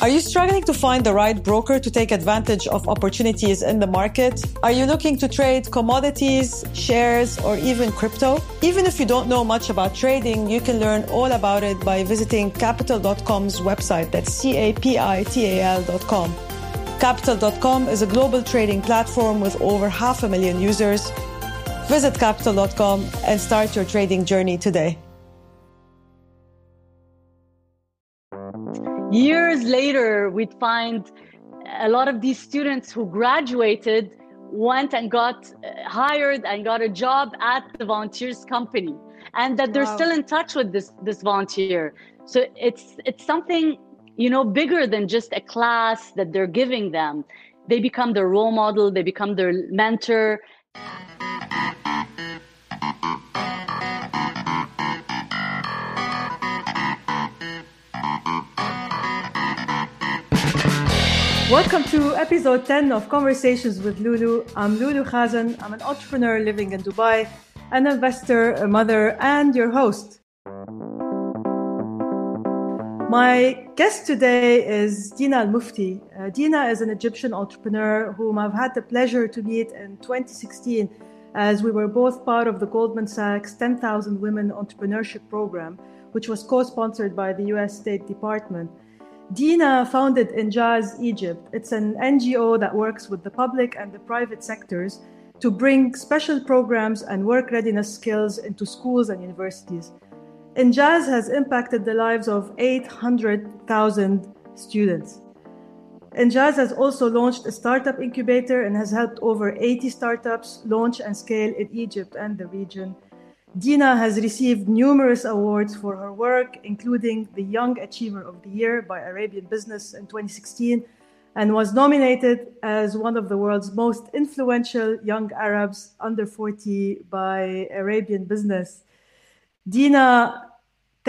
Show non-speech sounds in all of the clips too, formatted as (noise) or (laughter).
Are you struggling to find the right broker to take advantage of opportunities in the market? Are you looking to trade commodities, shares, or even crypto? Even if you don't know much about trading, you can learn all about it by visiting capital.com's website. That's C-A-P-I-T-A-L.com. Capital.com is a global trading platform with over half a million users. Visit capital.com and start your trading journey today. Years later, we'd find a lot of these students who graduated went and got uh, hired and got a job at the volunteers company and that they're wow. still in touch with this this volunteer. So it's it's something you know bigger than just a class that they're giving them. They become their role model they become their mentor Welcome to episode 10 of Conversations with Lulu. I'm Lulu Khazan. I'm an entrepreneur living in Dubai, an investor, a mother, and your host. My guest today is Dina Al Mufti. Uh, Dina is an Egyptian entrepreneur whom I've had the pleasure to meet in 2016 as we were both part of the Goldman Sachs 10,000 Women Entrepreneurship Program, which was co sponsored by the US State Department. Dina founded Injaz Egypt. It's an NGO that works with the public and the private sectors to bring special programs and work readiness skills into schools and universities. Injaz has impacted the lives of 800,000 students. Injaz has also launched a startup incubator and has helped over 80 startups launch and scale in Egypt and the region. Dina has received numerous awards for her work, including the Young Achiever of the Year by Arabian Business in 2016, and was nominated as one of the world's most influential young Arabs under 40 by Arabian Business. Dina,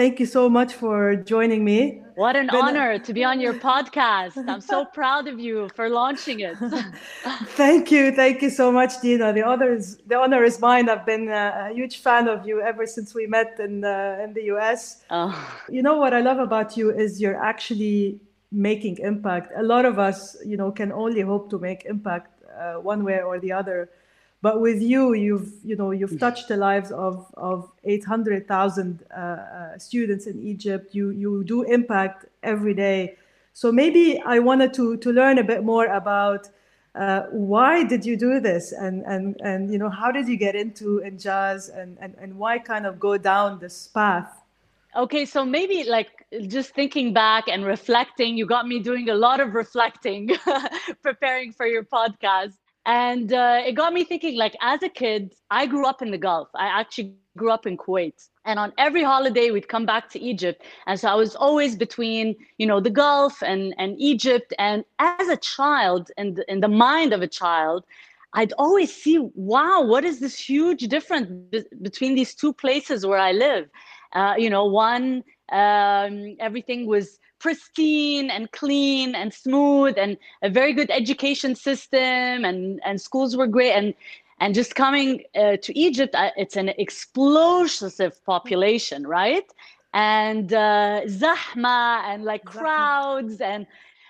Thank you so much for joining me. What an Been honor to be on your podcast. I'm so proud of you for launching it. (laughs) thank you. Thank you so much, Dina. The honor is, the honor is mine. I've been a, a huge fan of you ever since we met in, uh, in the US. Oh. You know what I love about you is you're actually making impact. A lot of us, you know, can only hope to make impact uh, one way or the other but with you you've you know you've touched the lives of of 800,000 uh, uh, students in Egypt. You you do impact every day. So maybe I wanted to to learn a bit more about uh, why did you do this? And and and you know how did you get into Injaz and and and why kind of go down this path? Okay so maybe like just thinking back and reflecting you got me doing a lot of reflecting (laughs) preparing for your podcast and uh, it got me thinking like as a kid i grew up in the gulf. I actually grew up in kuwait. And on every holiday we'd come back to egypt. And so i was always between you know the gulf and and egypt. And as a child and in, the mind of a child i'd always see wow what is this huge difference be- between these two places where i live? Uh, you know one um, everything was pristine and clean and smooth and a very good education system and and schools were great. And and just coming uh, to Egypt, uh, it's an explosive population, right? And uh, zahma and like crowds. And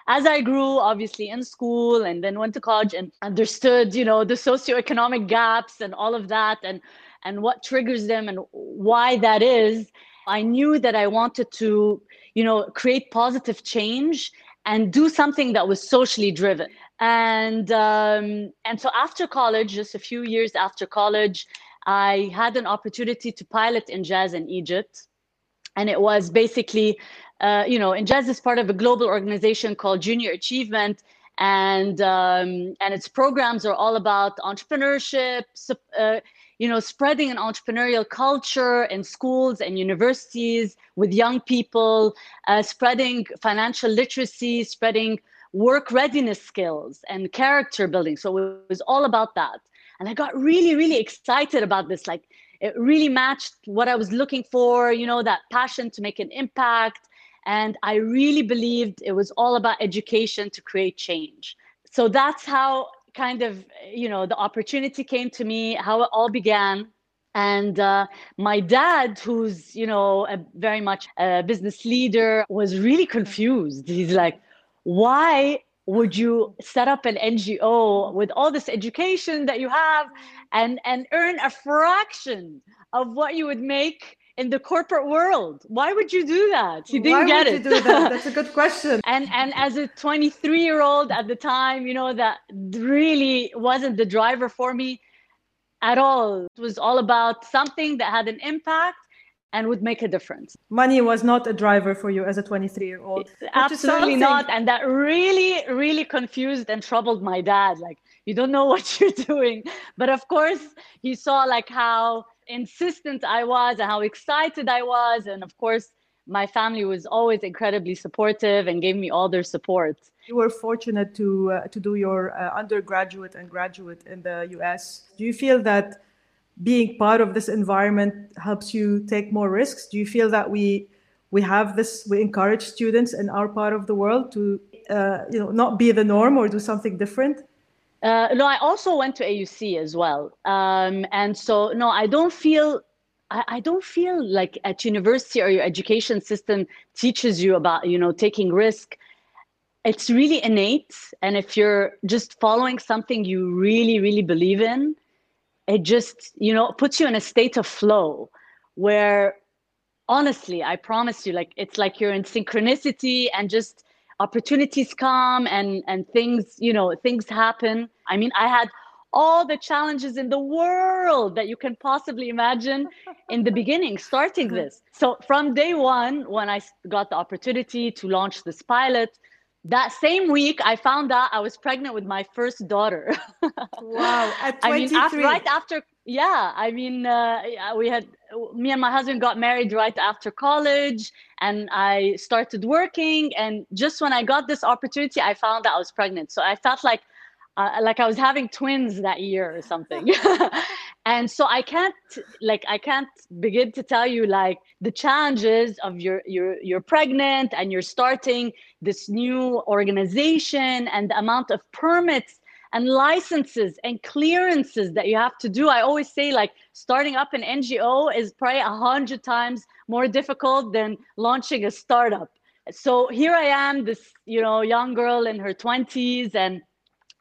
as I grew, obviously in school and then went to college and understood, you know, the socioeconomic gaps and all of that and and what triggers them and why that is, I knew that I wanted to you know create positive change and do something that was socially driven. And um, and so after college just a few years after college i had an opportunity to pilot in jazz in egypt. And it was basically uh, you know Injaz is part of a global organization called junior achievement. And um, and its programs are all about entrepreneurship uh, you know, spreading an entrepreneurial culture in schools and universities with young people, uh, spreading financial literacy, spreading work readiness skills and character building. So it was all about that. And I got really, really excited about this. Like it really matched what I was looking for, you know, that passion to make an impact. And I really believed it was all about education to create change. So that's how kind of you know the opportunity came to me how it all began. And uh, my dad who's you know a, very much a business leader was really confused. He's like why would you set up an ngo with all this education that you have and and earn a fraction of what you would make in the corporate world? Why would you do that? He didn't why get would it. you do that? that's a good (laughs) question. And and as a 23 year old at the time you know that really wasn't the driver for me at all. It was all about something that had an impact and would make a difference. Money was not a driver for you as a 23 year old absolutely not. And that really really confused and troubled my dad. Like you don't know (laughs) what you're doing. But of course he saw like how insistent i was and how excited i was. And of course my family was always incredibly supportive and gave me all their support. You were fortunate to uh, to do your uh, undergraduate and graduate in the us do you feel that being part of this environment helps you take more risks? Do you feel that we we have this we encourage students in our part of the world to uh, you know not be the norm or do something different uh, no i also went to auc as well. Um, and so no i don't feel I, I don't feel like at university or your education system teaches you about you know taking risk. It's really innate. And if you're just following something you really really believe in it just you know puts you in a state of flow where honestly i promise you like it's like you're in synchronicity and just opportunities come and and things you know things happen. I mean i had all the challenges in the world that you can possibly imagine in the beginning starting (laughs) this. So from day one when i got the opportunity to launch this pilot that same week i found out i was pregnant with my first daughter. (laughs) Wow at 23. i mean after, right after yeah i mean uh, we had me and my husband got married right after college and i started working and just when i got this opportunity i found that i was pregnant. So i felt like uh, like i was having twins that year or something. (laughs) And so i can't like i can't begin to tell you like the challenges of your you're you're pregnant and you're starting this new organization and the amount of permits and licenses and clearances that you have to do. I always say like starting up an ngo is probably a hundred times more difficult than launching a startup. So here i am this you know young girl in her 20s and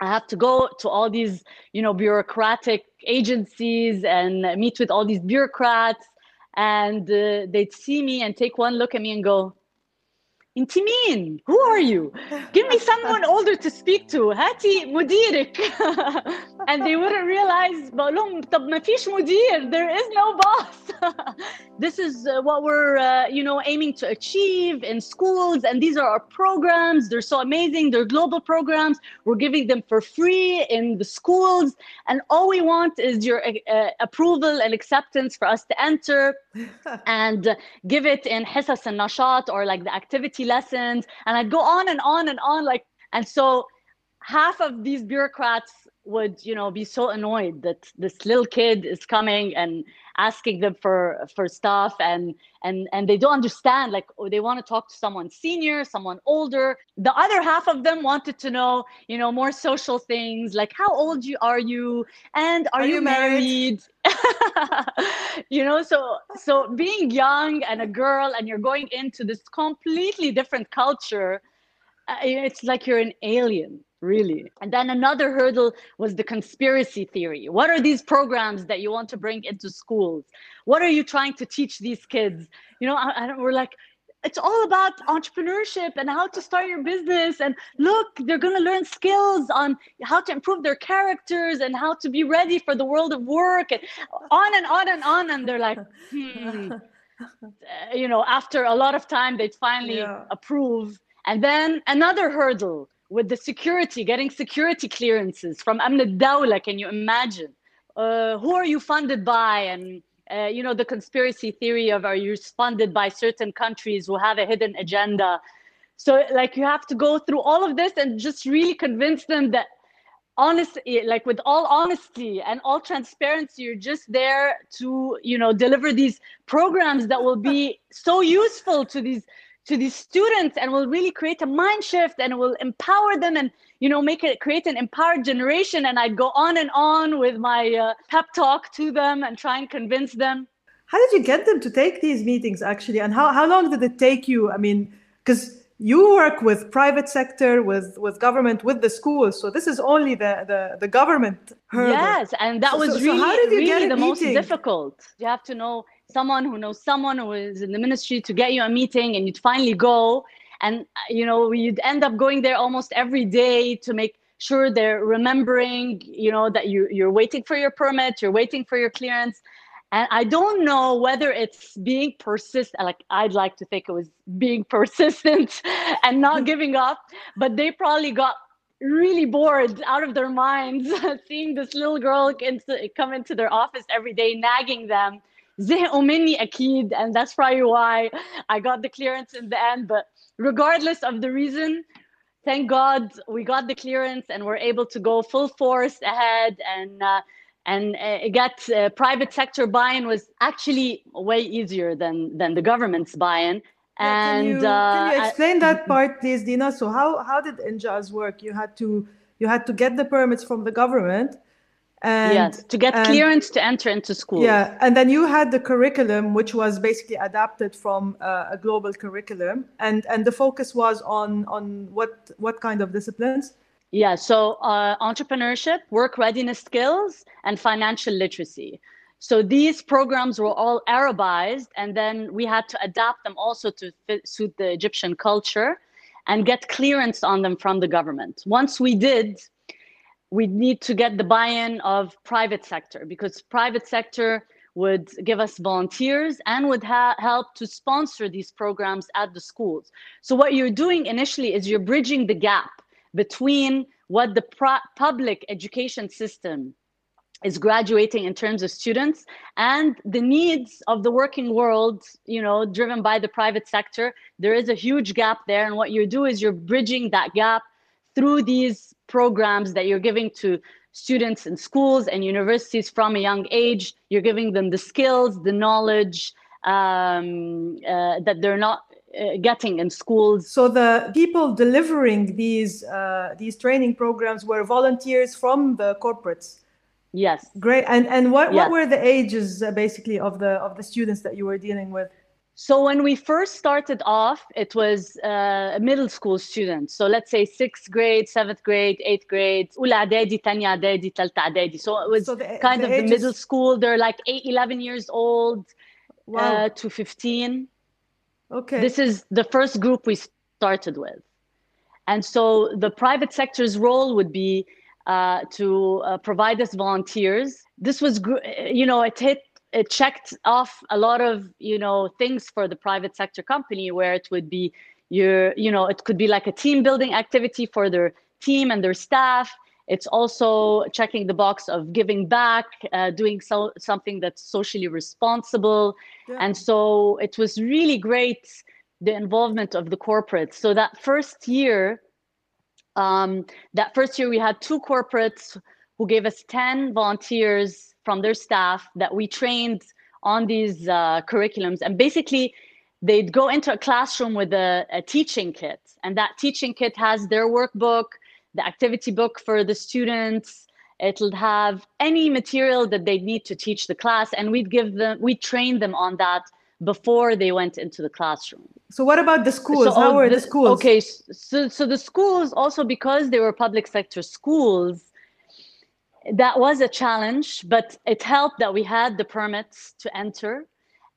I have to go to all these, you know, bureaucratic agencies and meet with all these bureaucrats, and uh, they'd see me and take one look at me and go, انت مين who are you give me someone older to speak to هاتي مديرك (laughs) and they wouldn't realize بقول لهم طب ما فيش مدير there is no boss (laughs) this is uh, what we're uh, you know aiming to achieve in schools and these are our programs they're so amazing they're global programs we're giving them for free in the schools and all we want is your uh, approval and acceptance for us to enter (laughs) and give it in hisas and nashat or like the activity lessons. And i'd go on and on and on like and so half of these bureaucrats would you know be so annoyed that this little kid is coming and asking them for for stuff and and and they don't understand like oh, they want to talk to someone senior someone older. The other half of them wanted to know you know more social things like how old you are you? And are, are you, you married, married? (laughs) you know so so being young and a girl and you're going into this completely different culture uh, it's like you're an alien really? And then another hurdle was the conspiracy theory. What are these programs that you want to bring into schools? What are you trying to teach these kids? You know I, I we're like it's all about entrepreneurship and how to start your business. And look they're going to learn skills on how to improve their characters and how to be ready for the world of work and on and on and on. And they're like (laughs) hmm. you know after a lot of time they'd finally yeah. approve. And then another hurdle with the security, getting security clearances from Amn Dawla, can you imagine? Uh, who are you funded by? And, uh, you know, the conspiracy theory of are you funded by certain countries who have a hidden agenda? So, like, you have to go through all of this and just really convince them that honestly like with all honesty and all transparency you're just there to you know deliver these programs that will be so useful to these to these students and will really create a mind shift and will empower them and you know make it create an empowered generation and i'd go on and on with my uh, pep talk to them and try and convince them how did you get them to take these meetings actually and how, how long did it take you i mean because you work with private sector, with with government, with the schools. So this is only the the, the government hurdle. Yes, and that was so, really, so really the most difficult. You have to know someone who knows someone who is in the ministry to get you a meeting, and you'd finally go. And uh, you know, you'd end up going there almost every day to make sure they're remembering, you know, that you you're waiting for your permit, you're waiting for your clearance. And i don't know whether it's being persistent like i'd like to think it was being (laughs) persistent and not mm-hmm. giving up but they probably got really bored out of their minds (laughs) seeing this little girl come into their office every day nagging them زهقوا مني أكيد and that's probably why I got the clearance in the end but regardless of the reason thank God we got the clearance and we're able to go full force ahead and uh, and uh, get uh, private sector buy-in was actually way easier than than the government's buy-in and can you, uh, can you explain I, that part please dina so how how did injaz work you had to you had to get the permits from the government and yes to get and, clearance to enter into school yeah and then you had the curriculum which was basically adapted from uh, a global curriculum and and the focus was on on what what kind of disciplines yeah, so uh, entrepreneurship, work readiness skills, and financial literacy. So these programs were all Arabized, and then we had to adapt them also to fit, suit the Egyptian culture and get clearance on them from the government. Once we did, we need to get the buy-in of private sector because private sector would give us volunteers and would help to sponsor these programs at the schools. So what you're doing initially is you're bridging the gap between what the public education system is graduating in terms of students and the needs of the working world you know driven by the private sector there is a huge gap there and what you do is you're bridging that gap through these programs that you're giving to students in schools and universities from a young age you're giving them the skills the knowledge um, uh, that they're not uh, getting in schools. So the people delivering these uh, these training programs were volunteers from the corporates. Yes. Great. And and what, yes. what were the ages uh, basically of the of the students that you were dealing with? So when we first started off, it was uh, middle school students. So let's say sixth grade, seventh grade, eighth grade, So it was so the, kind the of ages... the middle school. They're like eight, 11 years old wow. uh, to 15. Okay. This is the first group we started with. And so the private sector's role would be uh, to uh, provide us volunteers. This was, you know, it hit, it checked off a lot of, you know, things for the private sector company where it would be your, you know, it could be like a team building activity for their team and their staff. It's also checking the box of giving back, uh, doing so, something that's socially responsible. Yeah. And so it was really great, the involvement of the corporates. So that first year, um, that first year we had two corporates who gave us 10 volunteers from their staff that we trained on these uh, curriculums. And basically, they'd go into a classroom with a, a teaching kit. And that teaching kit has their workbook, the activity book for the students. It'll have any material that they need to teach the class, and we'd give them, we train them on that before they went into the classroom. So what about the schools? So, How were the, the schools? Okay, so so the schools also because they were public sector schools, that was a challenge, but it helped that we had the permits to enter.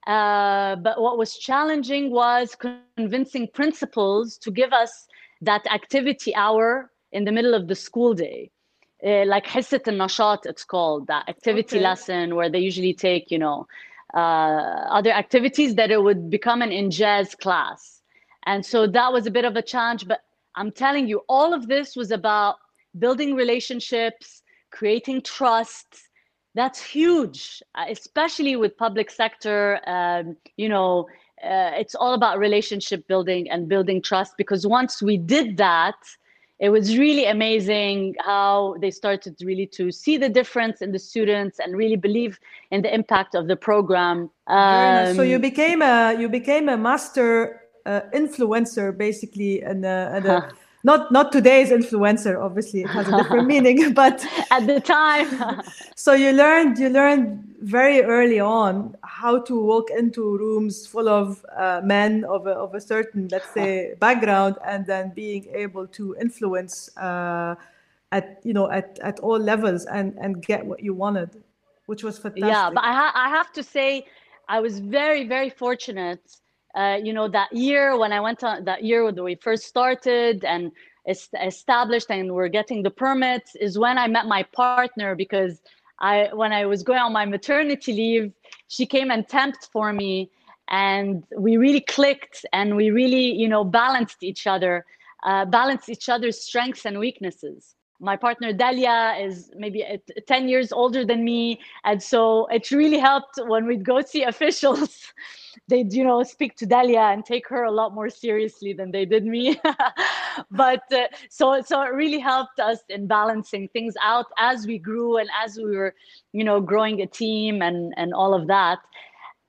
Uh, but what was challenging was convincing principals to give us that activity hour in the middle of the school day. Uh, like Hisset and Nashat, it's called, that activity okay. lesson where they usually take, you know, uh, other activities that it would become an Injaz class. And so that was a bit of a challenge, but I'm telling you, all of this was about building relationships, creating trust. That's huge, uh, especially with public sector. Um, you know, uh, it's all about relationship building and building trust because once we did that, it was really amazing how they started really to see the difference in the students and really believe in the impact of the program. Um, so you became a you became a master uh, influencer basically and, uh, and a, (laughs) not not today's influencer obviously it has a different (laughs) meaning but at the time. (laughs) So you learned you learned very early on how to walk into rooms full of uh, men of a, of a certain let's say background and then being able to influence uh, at you know at, at all levels and and get what you wanted which was fantastic yeah but I, ha- I have to say i was very very fortunate uh, you know that year when i went on that year when we first started and established and we're getting the permits is when i met my partner because i when i was going on my maternity leave she came and temped for me and we really clicked and we really you know balanced each other uh, balanced each other's strengths and weaknesses my partner Delia is maybe 10 years older than me. And so it really helped when we'd go see (laughs) officials. They'd, you know, speak to Delia and take her a lot more seriously than they did me. (laughs) but uh, so, so it really helped us in balancing things out as we grew and as we were, you know, growing a team and, and all of that.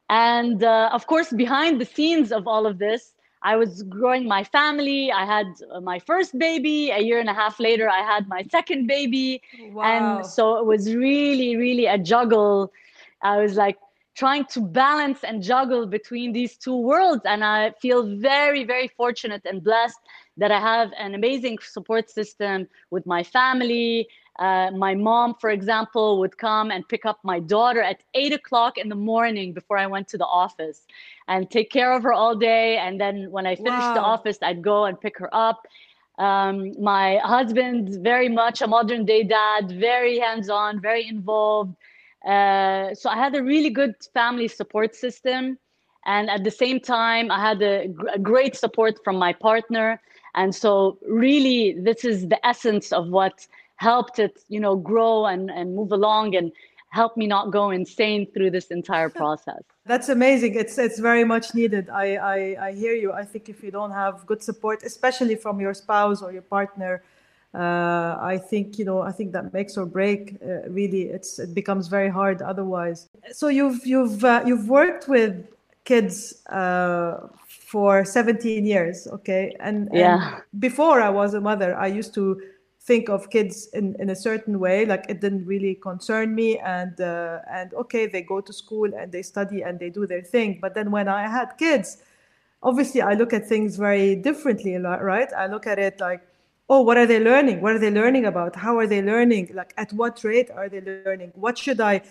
And uh, of course, behind the scenes of all of this, I was growing my family. I had uh, my first baby. A year and a half later, I had my second baby. Wow. And so it was really, really a juggle. I was like trying to balance and juggle between these two worlds. And I feel very, very fortunate and blessed that I have an amazing support system with my family, uh, my mom, for example, would come and pick up my daughter at eight o'clock in the morning before I went to the office and take care of her all day. And then when I finished wow. the office, I'd go and pick her up. Um, my husband, very much a modern day dad, very hands on, very involved. Uh, so I had a really good family support system. And at the same time, I had a, a great support from my partner. And so, really, this is the essence of what helped it, you know, grow and, and move along and help me not go insane through this entire (laughs) process. That's amazing. It's it's very much needed. I, I, I hear you. I think if you don't have good support, especially from your spouse or your partner, uh, I think you know I think that makes or break. Uh, really, it's it becomes very hard otherwise. So you've you've uh, you've worked with kids uh, for 17 years, okay? And, yeah. and before I was a mother, I used to think of kids in, in a certain way like it didn't really concern me and uh, and okay they go to school and they study and they do their thing. But then when i had kids obviously i look at things very differently right? I look at it like oh what are they learning? What are they learning about? How are they learning? Like at what rate are they learning? What should i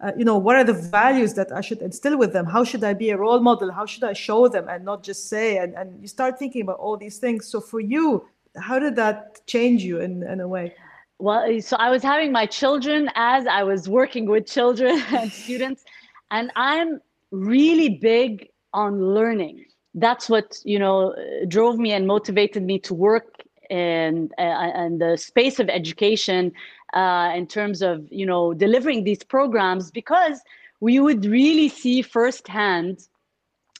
uh, you know what are the values that i should instill with them? How should i be a role model? How should i show them and not just say and, and you start thinking about all these things. So for you how did that change you in, in a way? Well, eh, so I was having my children as I was working with children (laughs) and students, and I'm really big on learning. That's what you know eh, drove me and motivated me to work in eh, and the space of education uh, in terms of you know delivering these programs because we would really see firsthand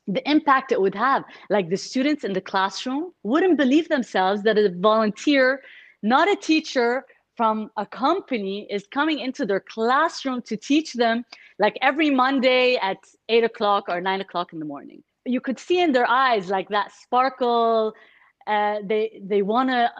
the impact it would have. Like the students in the classroom wouldn't believe themselves that a volunteer, not a teacher from a company, is coming into their classroom to teach them, like every Monday at eight o'clock or nine o'clock in the morning. You could see in their eyes like that sparkle. Uh, they they want to uh,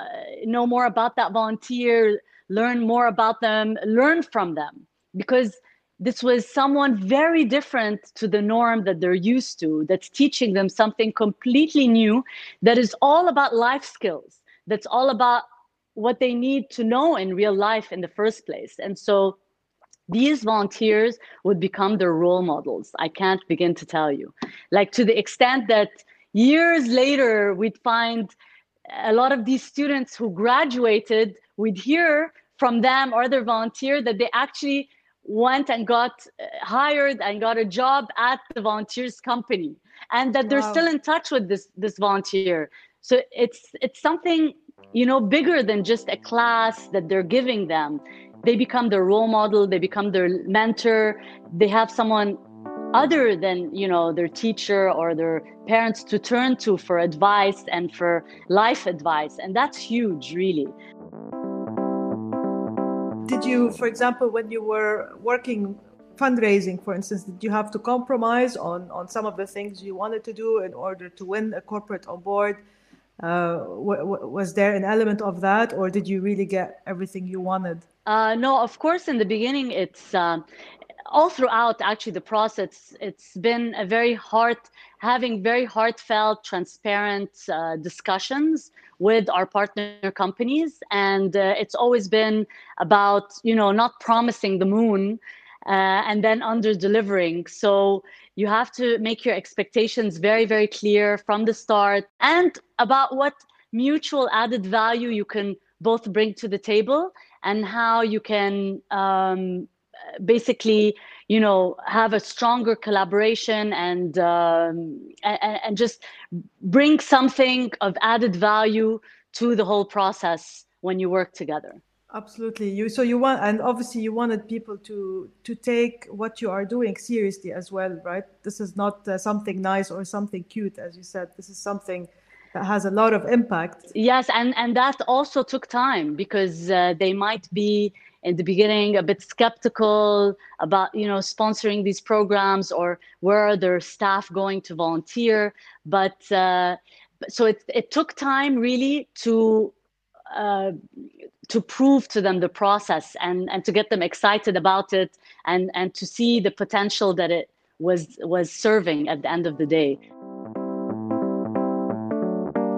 know more about that volunteer, learn more about them, learn from them because this was someone very different to the norm that they're used to, that's teaching them something completely new, that is all about life skills, that's all about what they need to know in real life in the first place. And so these volunteers would become their role models. I can't begin to tell you. Like to the extent that years later, we'd find a lot of these students who graduated, we'd hear from them or their volunteer that they actually went and got uh, hired and got a job at the volunteers company and that they're wow. still in touch with this this volunteer. So it's it's something you know bigger than just a class that they're giving them. They become their role model they become their mentor they have someone other than you know their teacher or their parents to turn to for advice and for life advice and that's huge really did you, for example, when you were working fundraising, for instance, did you have to compromise on, on some of the things you wanted to do in order to win a corporate on board? Uh, w- w- was there an element of that, or did you really get everything you wanted? Uh, no, of course. In the beginning, it's uh, all throughout actually the process. It's been a very hard, having very heartfelt, transparent uh, discussions with our partner companies, and uh, it's always been about you know not promising the moon uh, and then under delivering. So you have to make your expectations very, very clear from the start and about what mutual added value you can both bring to the table and how you can um, basically you know have a stronger collaboration and, um, and and just bring something of added value to the whole process when you work together. Absolutely. You so you want and obviously you wanted people to to take what you are doing seriously as well right? This is not uh, something nice or something cute as you said. This is something that has a lot of impact. Yes and and that also took time because uh, they might be in the beginning a bit skeptical about you know sponsoring these programs or where are their staff going to volunteer but uh, so it, it took time really to uh, to prove to them the process and, and to get them excited about it and, and to see the potential that it was was serving at the end of the day.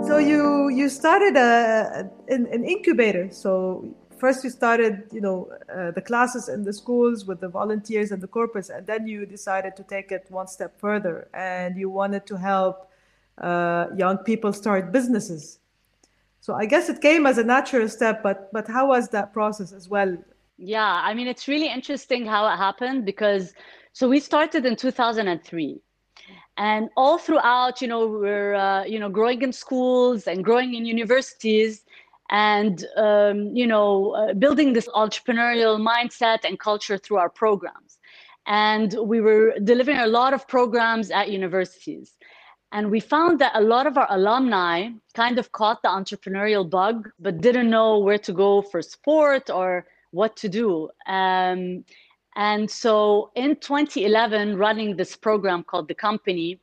So you you started a an, an incubator. So first you started you know uh, the classes in the schools with the volunteers and the corpus and then you decided to take it one step further, and you wanted to help uh, young people start businesses. So I guess it came as a natural step, but but how was that process as well? Yeah, I mean it's really interesting how it happened because so we started in 2003 and all throughout you know we're uh, you know growing in schools and growing in universities and um, you know uh, building this entrepreneurial mindset and culture through our programs and we were delivering a lot of programs at universities and we found that a lot of our alumni kind of caught the entrepreneurial bug, but didn't know where to go for support or what to do. Um, and so in 2011, running this program called The Company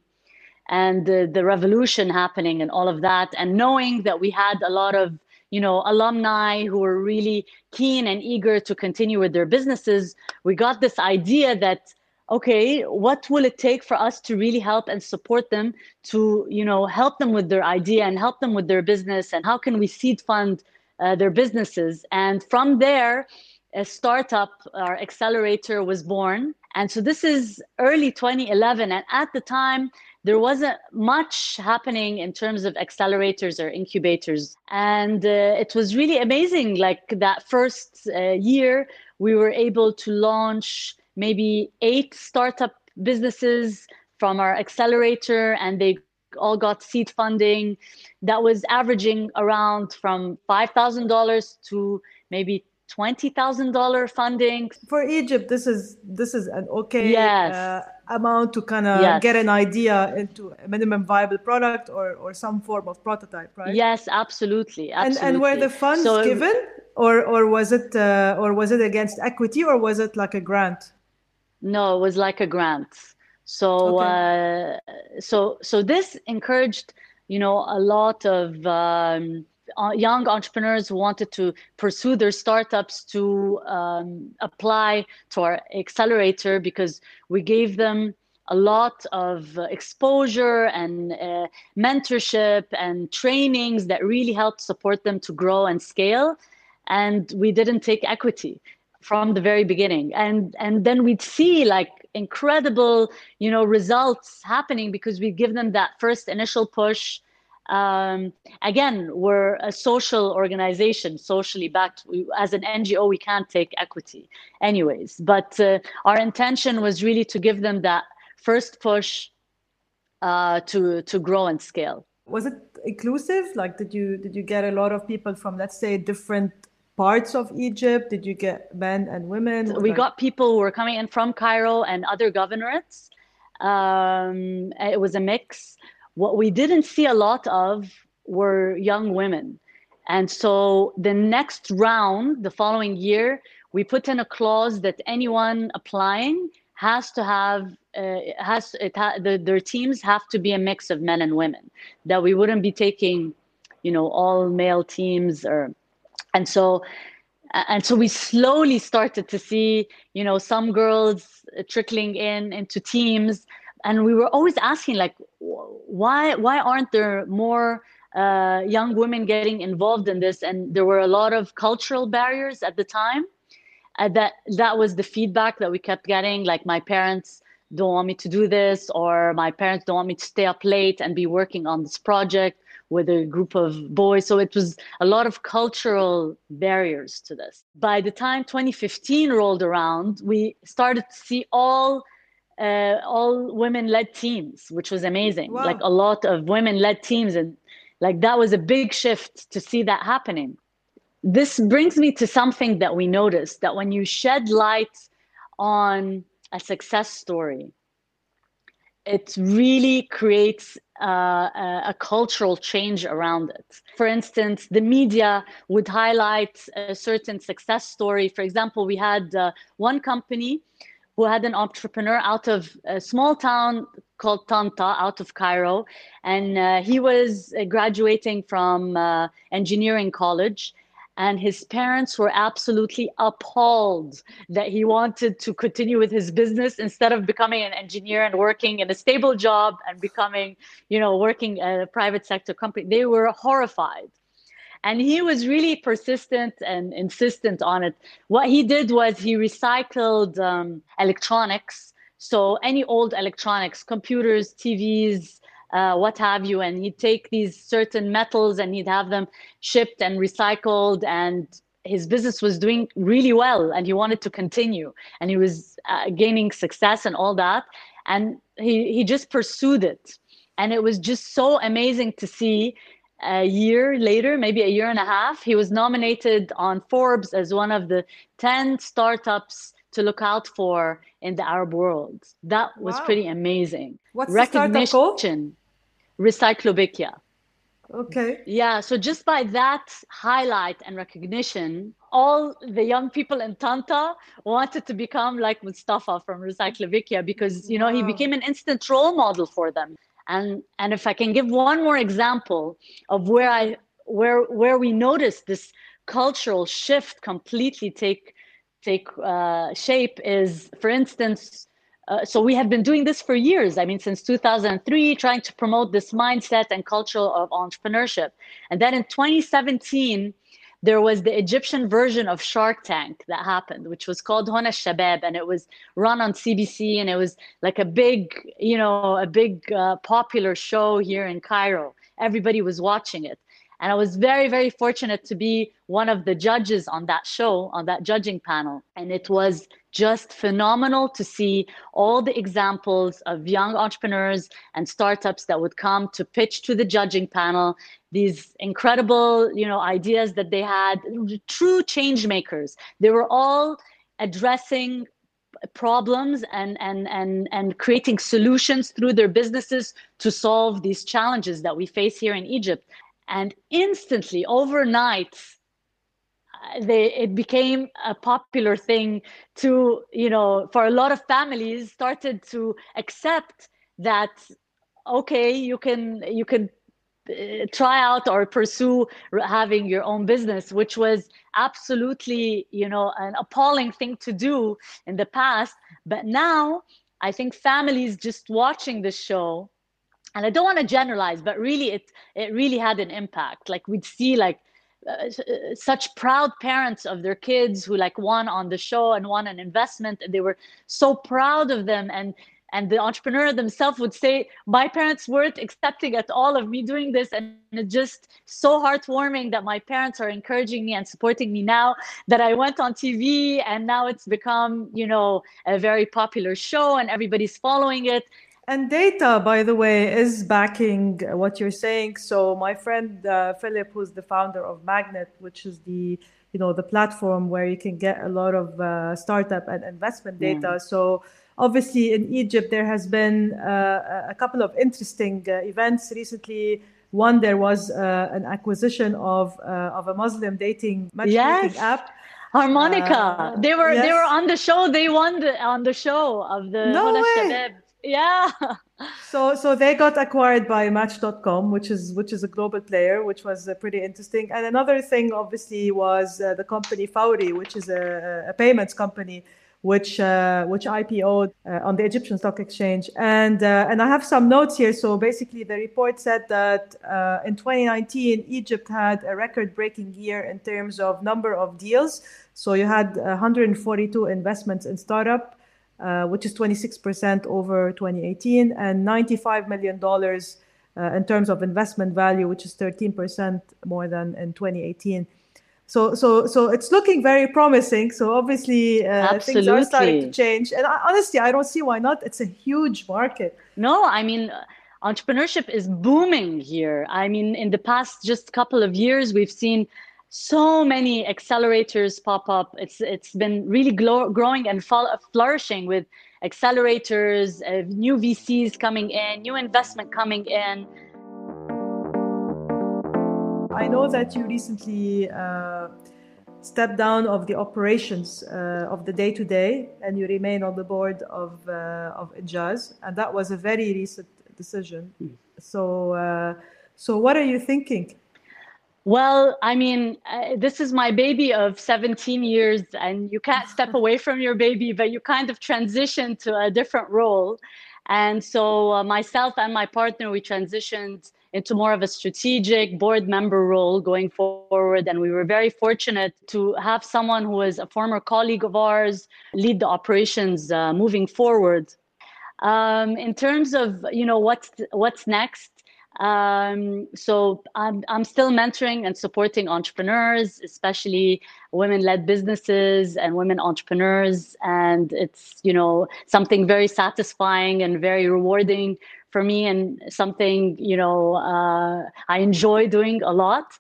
and the, the revolution happening and all of that, and knowing that we had a lot of you know alumni who were really keen and eager to continue with their businesses we got this idea that okay what will it take for us to really help and support them to you know help them with their idea and help them with their business? And how can we seed fund uh, their businesses? And from there a startup our accelerator was born. And so this is early 2011 and at the time there wasn't much happening in terms of accelerators or incubators and uh, it was really amazing like that first uh, year we were able to launch maybe eight startup businesses from our accelerator and they all got seed funding that was averaging around from $5000 to maybe $20000 funding for egypt this is this is an okay yes. uh, amount to kind of yes. get an idea into a minimum viable product or, or some form of prototype right yes absolutely, absolutely. And, and were the funds so, given or or was it uh, or was it against equity or was it like a grant no, it was like a grant. So okay. uh, so so this encouraged you know a lot of um, uh, young entrepreneurs who wanted to pursue their startups to um, apply to our accelerator because we gave them a lot of exposure and uh, mentorship and trainings that really helped support them to grow and scale. And we didn't take equity from the very beginning. And and then we'd see like incredible you know results happening because we give them that first initial push um, again we're a social organization socially backed we, as an ngo we can't take equity anyways but uh, our intention was really to give them that first push uh, to to grow and scale was it inclusive like did you did you get a lot of people from let's say different parts of Egypt? Did you get men and women? We got people who were coming in from Cairo and other governorates. Um, it was a mix. What we didn't see a lot of were young women. And so the next round, the following year, we put in a clause that anyone applying has to have uh, has it ha- the, their teams have to be a mix of men and women that we wouldn't be taking you know all male teams or and so and so we slowly started to see you know some girls trickling in into teams and we were always asking like why why aren't there more uh, young women getting involved in this? And there were a lot of cultural barriers at the time uh, that that was the feedback that we kept getting like my parents don't want me to do this or my parents don't want me to stay up late and be working on this project with a group of boys. So it was a lot of cultural barriers to this. By the time 2015 rolled around we started to see all uh, all women led teams which was amazing wow. like a lot of women led teams and like that was a big shift to see that happening this brings me to something that we noticed that when you shed light on a success story it really creates uh, a, a, cultural change around it. For instance, the media would highlight a certain success story. For example, we had uh, one company who had an entrepreneur out of a small town called Tanta out of Cairo. And uh, he was uh, graduating from uh, engineering college. And his parents were absolutely appalled that he wanted to continue with his business instead of becoming an engineer and working in a stable job and becoming you know working at a private sector company. They were horrified and he was really persistent and insistent on it what he did was he recycled um, electronics so any old electronics computers tvs uh, what have you. And he'd take these certain metals and he'd have them shipped and recycled. And his business was doing really well and he wanted to continue. And he was uh, gaining success and all that. And he, he just pursued it. And it was just so amazing to see a year later, maybe a year and a half, he was nominated on Forbes as one of the 10 startups to look out for in the Arab world. That was wow. pretty amazing. What's Recognition. the startup called? Recyclobekia. Okay. Yeah. So just by that highlight and recognition, all the young people in Tanta wanted to become like Mustafa from Recyclobekia because you know wow. he became an instant role model for them. And and if I can give one more example of where I where where we noticed this cultural shift completely take take uh, shape is, for instance, uh, so we have been doing this for years. I mean, since 2003, trying to promote this mindset and culture of entrepreneurship. And then in 2017, there was the Egyptian version of Shark Tank that happened, which was called Hona Shabab, and it was run on CBC, and it was like a big, you know, a big uh, popular show here in Cairo. Everybody was watching it. And I was very, very fortunate to be one of the judges on that show, on that judging panel. And it was just phenomenal to see all the examples of young entrepreneurs and startups that would come to pitch to the judging panel. These incredible you know ideas that they had true change makers. They were all addressing problems and and and and creating solutions through their businesses to solve these challenges that we face here in Egypt. And instantly overnight they it became a popular thing to you know for a lot of families started to accept that okay you can you can uh, try out or pursue having your own business which was absolutely you know an appalling thing to do in the past. But now i think families just watching the show and i don't want to generalize but really it it really had an impact. Like we'd see like uh, such proud parents of their kids who like won on the show and won an investment and they were so proud of them. And and the entrepreneur themselves would say my parents weren't accepting at all of me doing this. And it's just so heartwarming that my parents are encouraging me and supporting me now that i went on tv and now it's become you know a very popular show and everybody's following it and data, by the way, is backing what you're saying. So my friend uh, Philip, who's the founder of MAGNiTT, which is the you know the platform where you can get a lot of uh, startup and investment data. Mm. So obviously in Egypt there has been uh, a couple of interesting uh, events recently. One there was uh, an acquisition of uh, of a Muslim dating matchmaking yes. app. Harmonica. they were yes. they were on the show. They won the, on the show of the no way. Yeah. so so they got acquired by Match.com, which is which is a global player, which was uh, pretty interesting. And another thing, obviously, was uh, the company Fawry, which is a, a payments company, which uh, which IPO'd uh, on the Egyptian Stock Exchange. And uh, and I have some notes here. So basically, the report said that uh, in 2019, Egypt had a record-breaking year in terms of number of deals. So you had 142 investments in startup which is 26% over 2018, and $95 million uh, in terms of investment value, which is 13% more than in 2018. So, so, so it's looking very promising. So obviously, uh, things are starting to change. And I, honestly, I don't see why not. It's a huge market. No, I mean, entrepreneurship is booming here. I mean, in the past just couple of years, we've seen so many accelerators pop up. It's it's been really growing and flourishing with accelerators, uh, new VCs coming in, new investment coming in. I know that you recently uh, stepped down of the operations uh, of the day to day, and you remain on the board of uh, of Injaz, and that was a very recent decision. Mm. So, uh, so what are you thinking? Well, I mean, uh, this is my baby of 17 years, and you can't step (laughs) away from your baby, but you kind of transition to a different role. And so, uh, myself and my partner, we transitioned into more of a strategic board member role going forward. And we were very fortunate to have someone who is a former colleague of ours lead the operations uh, moving forward. Um, in terms of you know what's what's next, um, so I'm, I'm still mentoring and supporting entrepreneurs, especially women-led businesses and women entrepreneurs. And it's, you know, something very satisfying and very rewarding for me and something, you know, uh, I enjoy doing a lot.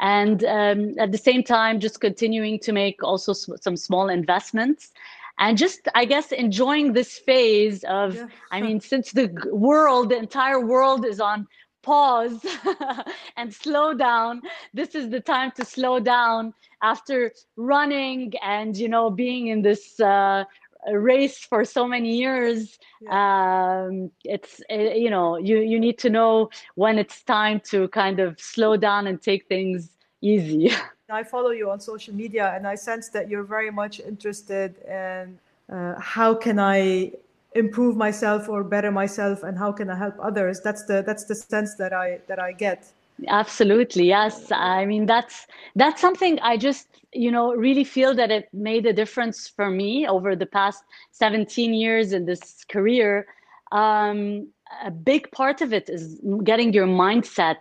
And um, at the same time, just continuing to make also some small investments and just i guess enjoying this phase of yeah. i mean since the world the entire world is on pause (laughs) and slow down. This is the time to slow down after running and you know being in this uh, race for so many years. Yeah. um, it's uh, you know you you need to know when it's time to kind of slow down and take things easy. (laughs) I follow you on social media and i sense that you're very much interested in uh, how can i improve myself or better myself and how can i help others? That's the that's the sense that i that i get. Absolutely yes. I mean that's that's something i just you know really feel that it made a difference for me over the past 17 years in this career. Um, a big part of it is getting your mindset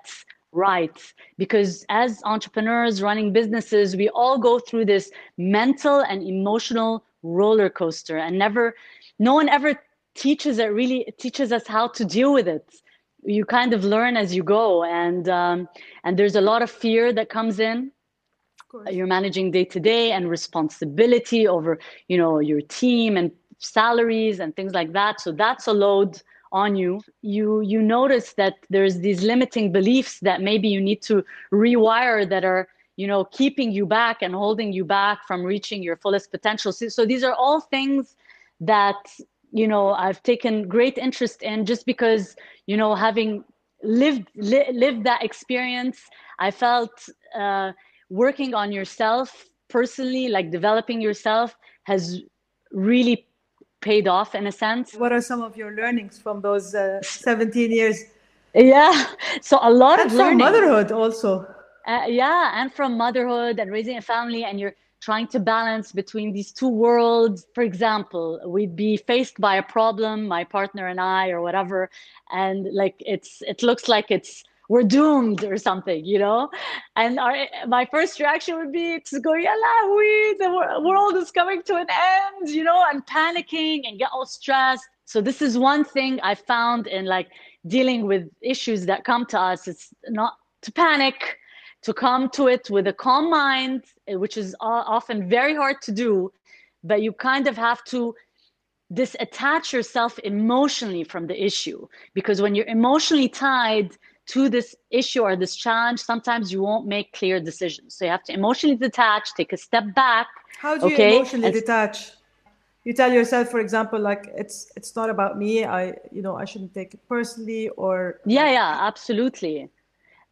right because as entrepreneurs running businesses we all go through this mental and emotional roller coaster and never no one ever teaches it really teaches us how to deal with it. You kind of learn as you go and um, and there's a lot of fear that comes in. You're managing day to day and responsibility over you know your team and salaries and things like that. So that's a load on you. You you notice that there's these limiting beliefs that maybe you need to rewire that are you know keeping you back and holding you back from reaching your fullest potential. So, so these are all things that you know i've taken great interest in just because you know having lived li- lived that experience i felt uh, working on yourself personally like developing yourself has really paid off in a sense. What are some of your learnings from those uh, 17 years? Yeah. So a lot and of learning. motherhood also. Uh, yeah and from motherhood and raising a family and you're trying to balance between these two worlds. For example, we'd be faced by a problem, my partner and I, or whatever, and like it's it looks like it's we're doomed or something, you know. And our my first reaction would be to go, "Yalla, we the world is coming to an end," you know, and panicking and get all stressed. So this is one thing I found in like dealing with issues that come to us. It's not to panic to come to it with a calm mind, eh, which is often very hard to do, but you kind of have to disattach yourself emotionally from the issue because when you're emotionally tied to this issue or this challenge, sometimes you won't make clear decisions. So you have to emotionally detach, take a step back. How do you okay? emotionally and, detach? you tell yourself for example like it's it's not about me i you know i shouldn't take it personally or yeah yeah absolutely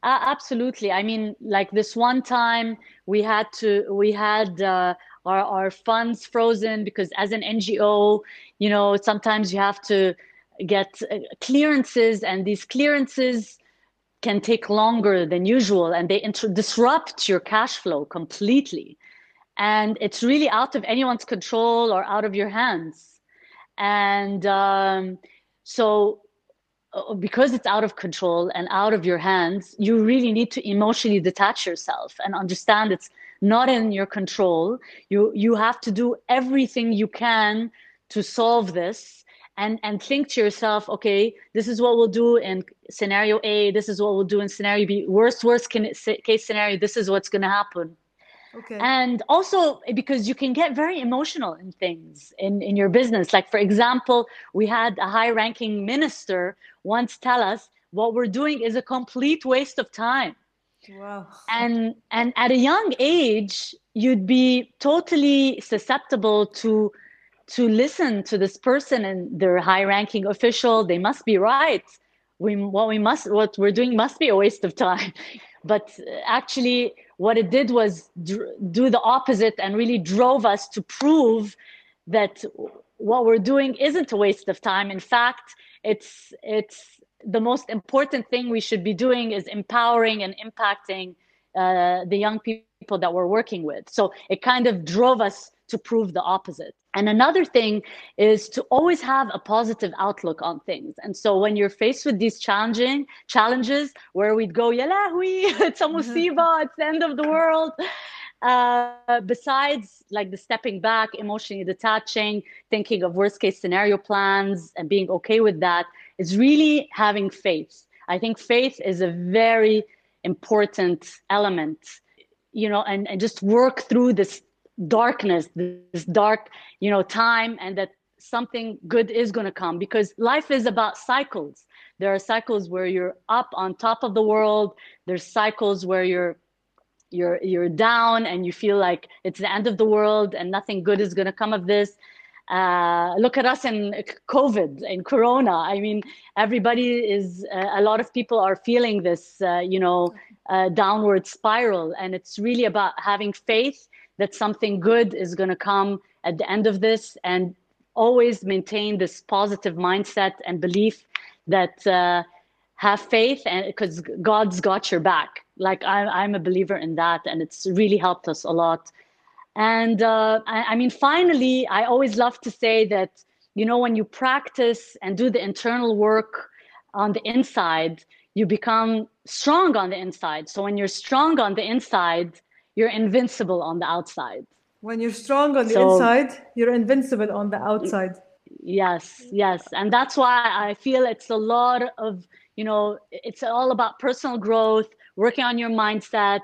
uh, absolutely. I mean like this one time we had to we had uh, our, our funds frozen because as an ngo you know sometimes you have to get uh, clearances and these clearances can take longer than usual and they inter- disrupt your cash flow completely. And it's really out of anyone's control or out of your hands. And um, so Uh, because it's out of control and out of your hands you really need to emotionally detach yourself and understand it's not in your control. You you have to do everything you can to solve this and and think to yourself okay this is what we'll do in scenario a this is what we'll do in scenario b. Worst worst case scenario this is what's going to happen okay. And also because you can get very emotional in things in in your business. Like for example we had a high ranking minister once tell us what we're doing is a complete waste of time. Wow. And and at a young age you'd be totally susceptible to to listen to this person and their high ranking official. They must be right. We what we must what we're doing must be a waste of time. (laughs) But uh, actually what it did was do the opposite and really drove us to prove that what we're doing isn't a waste of time. In fact it's it's the most important thing we should be doing is empowering and impacting uh, the young people that we're working with. So it kind of drove us to prove the opposite. And another thing is to always have a positive outlook on things. And so when you're faced with these challenging challenges where we'd go, Yalahui, (laughs) it's a musiba, it's the end of the world. Uh, besides like the stepping back, emotionally detaching, thinking of worst case scenario plans and being okay with that, is really having faith. I think faith is a very important element, you know, and, and just work through this darkness this dark you know time and that something good is going to come because life is about cycles. There are cycles where you're up on top of the world. There's cycles where you're you're you're down and you feel like it's the end of the world and nothing good is going to come of this. Uh, look at us in covid in corona. I mean everybody is uh, a lot of people are feeling this uh, you know uh, downward spiral and it's really about having faith that something good is going to come at the end of this and always maintain this positive mindset and belief that uh, have faith and because god's got your back. Like I, i'm a believer in that and it's really helped us a lot. And uh, I, I mean finally i always love to say that you know when you practice and do the internal work on the inside you become strong on the inside. So when you're strong on the inside you're invincible on the outside. When you're strong on the so, inside, you're invincible on the outside. Yes, yes. And that's why I feel it's a lot of, you know, it's all about personal growth, working on your mindset,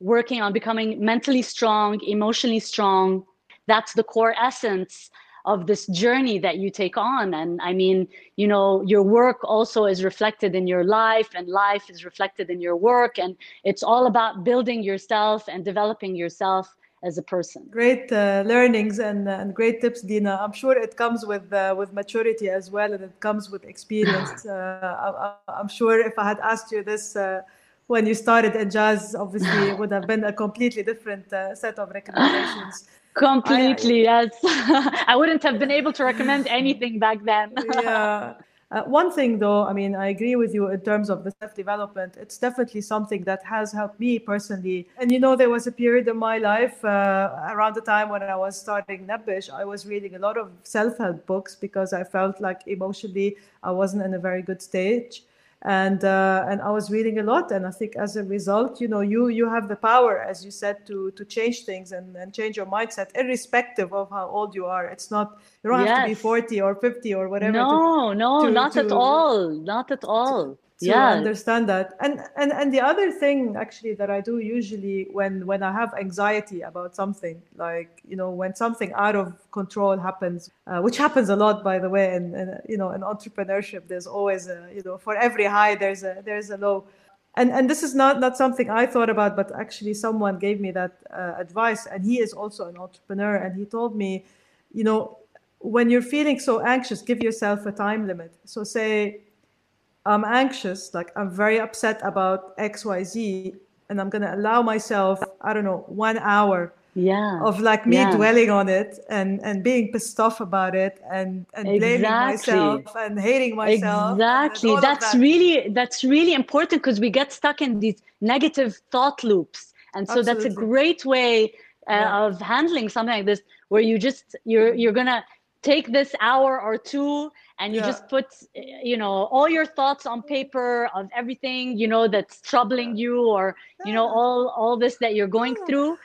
working on becoming mentally strong, emotionally strong. That's the core essence of this journey that you take on. And i mean you know your work also is reflected in your life and life is reflected in your work. And it's all about building yourself and developing yourself as a person. Great uh, learnings and, uh, and great tips dina. I'm sure it comes with uh, with maturity as well and it comes with experience. (laughs) Uh, I, am sure if i had asked you this uh, when you started Injaz obviously it would have been a completely different uh, set of recommendations Completely, I, yes. (laughs) I wouldn't have been able to recommend anything back then. (laughs) yeah. Uh, one thing, though, I mean, I agree with you in terms of the self development. It's definitely something that has helped me personally. And you know, there was a period in my life uh, around the time when I was starting Nabbesh, I was reading a lot of self help books because I felt like emotionally I wasn't in a very good stage and uh, and I was reading a lot, and I think as a result, you know, you you have the power, as you said, to to change things and, and change your mindset, irrespective of how old you are. It's not you don't yes. have to be forty or fifty or whatever. No, to, no, to, not to, at all, not at all to yeah. understand that and and and the other thing actually that i do usually when when i have anxiety about something like you know when something out of control happens uh, which happens a lot by the way and, and you know in entrepreneurship there's always a you know for every high there's a there's a low and and this is not not something i thought about but actually someone gave me that uh, advice and he is also an entrepreneur and he told me you know when you're feeling so anxious, give yourself a time limit. So say, I'm anxious, like I'm very upset about XYZ, and I'm gonna allow myself, I don't know, one hour yeah of like me yeah. dwelling on it and and being pissed off about it and and blaming myself and hating myself exactly that's that. really that's really important because we get stuck in these negative thought loops and so that's a great way uh, Yeah. of handling something like this where you just you're you're gonna take this hour or two and you Yeah. just put you know all your thoughts on paper of everything you know that's troubling you or you know all all this that you're going through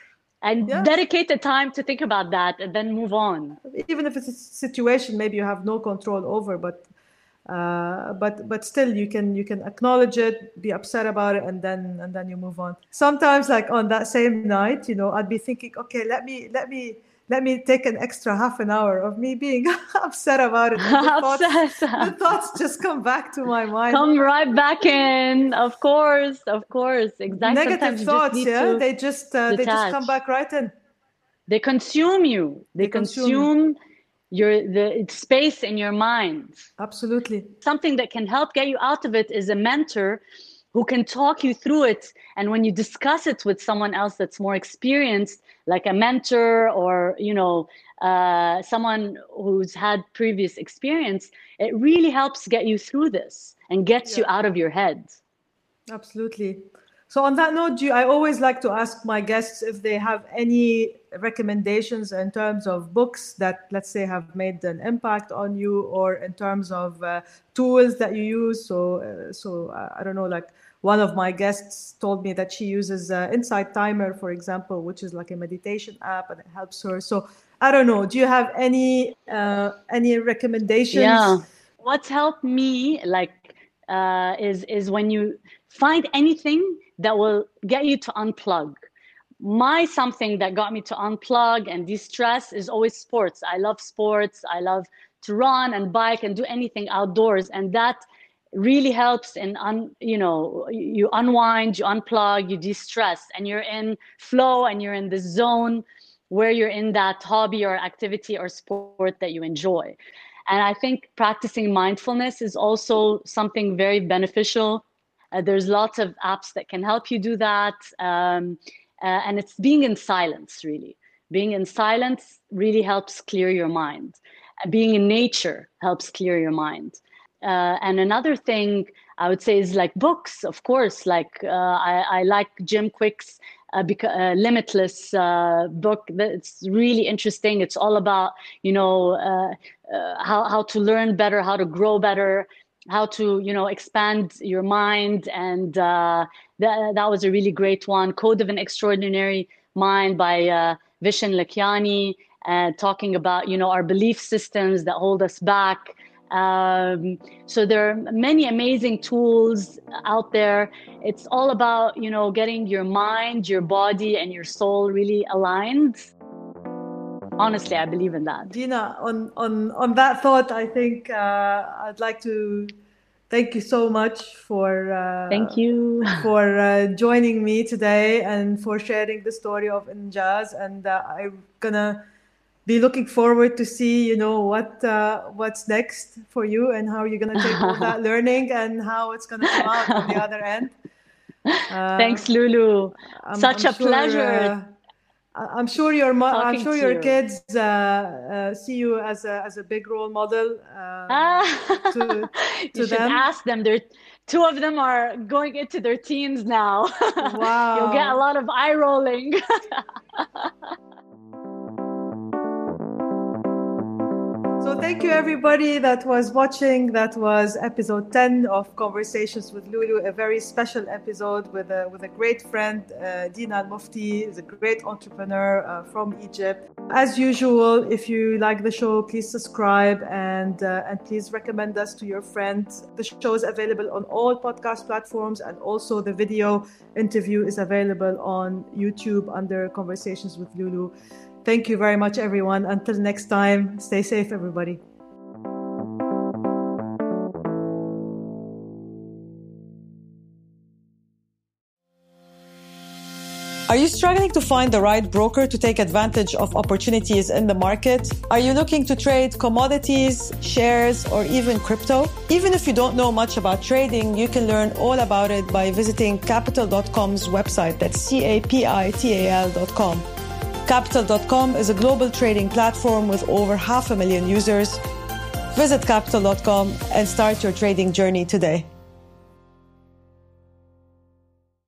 and Yeah. dedicate the time to think about that and then move on. Even if it's a situation maybe you have no control over but uh, but but still you can you can acknowledge it be upset about it and then and then you move on. Sometimes like on that same night you know i'd be thinking okay let me let me let me take an extra half an hour of me being (laughs) upset about it. (laughs) The, thoughts, the thoughts just come back to my mind. Come right back in. Of course of course. Exactly negative thoughts yeah? they just uh, they just come back right in. They consume you. They, They consume consume your the space in your mind. Absolutely. Something that can help get you out of it is a mentor who can talk you through it. And when you discuss it with someone else that's more experienced like a mentor or you know uh, someone who's had previous experience it really helps get you through this and gets you out of your head. Absolutely. So on that note, do you, I always like to ask my guests if they have any recommendations in terms of books that, let's say, have made an impact on you, or in terms of uh, tools that you use. So, uh, so uh, I don't know, like one of my guests told me that she uses uh, Insight Timer, for example, which is like a meditation app, and it helps her. So I don't know. Do you have any uh, any recommendations? Yeah. What's helped me like is is when you find anything that will get you to unplug. My something that got me to unplug and de-stress is always sports. I love sports. I love to run and bike and do anything outdoors, and that really helps in un, you know you unwind, you unplug, you de-stress, and you're in flow and you're in the zone where you're in that hobby or activity or sport that you enjoy. And I think practicing mindfulness is also something very beneficial. Uh, there's lots of apps that can help you do that. Um, uh, and it's being in silence, really. Being in silence really helps clear your mind. Uh, being in nature helps clear your mind. Uh, and another thing I would say is like books, of course. Like uh, I, I like Jim Kwik's uh, beca- uh, Limitless uh, book. It's really interesting. It's all about you know how how to learn better, how to grow better, how to you know expand your mind, and that that was a really great one. Code of an Extraordinary Mind by uh, Vishen Lakhiani, uh, talking about you know our belief systems that hold us back. Um, so there are many amazing tools out there. It's all about you know getting your mind, your body, and your soul really aligned. Honestly, I believe in that. Dina, on, on, on that thought, I think uh, I'd like to thank you so much for uh, Thank you. (laughs) for uh, joining me today and for sharing the story of Injaz. And uh, I'm gonna be looking forward to see you know what uh, what's next for you and how you're gonna take all that (laughs) learning and how it's gonna come out on the other end. Uh, (laughs) Thanks, Lulu. I'm- Such I'm a pleasure. I- I'm sure your mo- I'm talking sure to your you. kids uh, uh, see you as a as a big role model. Uh, Ah, to- (laughs) you to should them. ask them. They're two of them are going into their teens now. Wow (laughs) You'll get a Wow. lot of eye rolling. (laughs) So thank you everybody that was watching. That was episode 10 of Conversations with Lulu, a very special episode with a with a great friend, uh, Dina Mufti, is a great entrepreneur uh, from Egypt. As usual, if you like the show, please subscribe and uh, and please recommend us to your friends. The show is available on all podcast platforms, and also the video interview is available on YouTube under Conversations with Lulu. Thank you very much, everyone. Until next time, stay safe, everybody. Are you struggling to find the right broker to take advantage of opportunities in the market? Are you looking to trade commodities, shares, or even crypto? Even if you don't know much about trading, you can learn all about it by visiting capital.com's website. That's C A P I T A L.com. Capital.com is a global trading platform with over half a million users. Visit capital.com and start your trading journey today.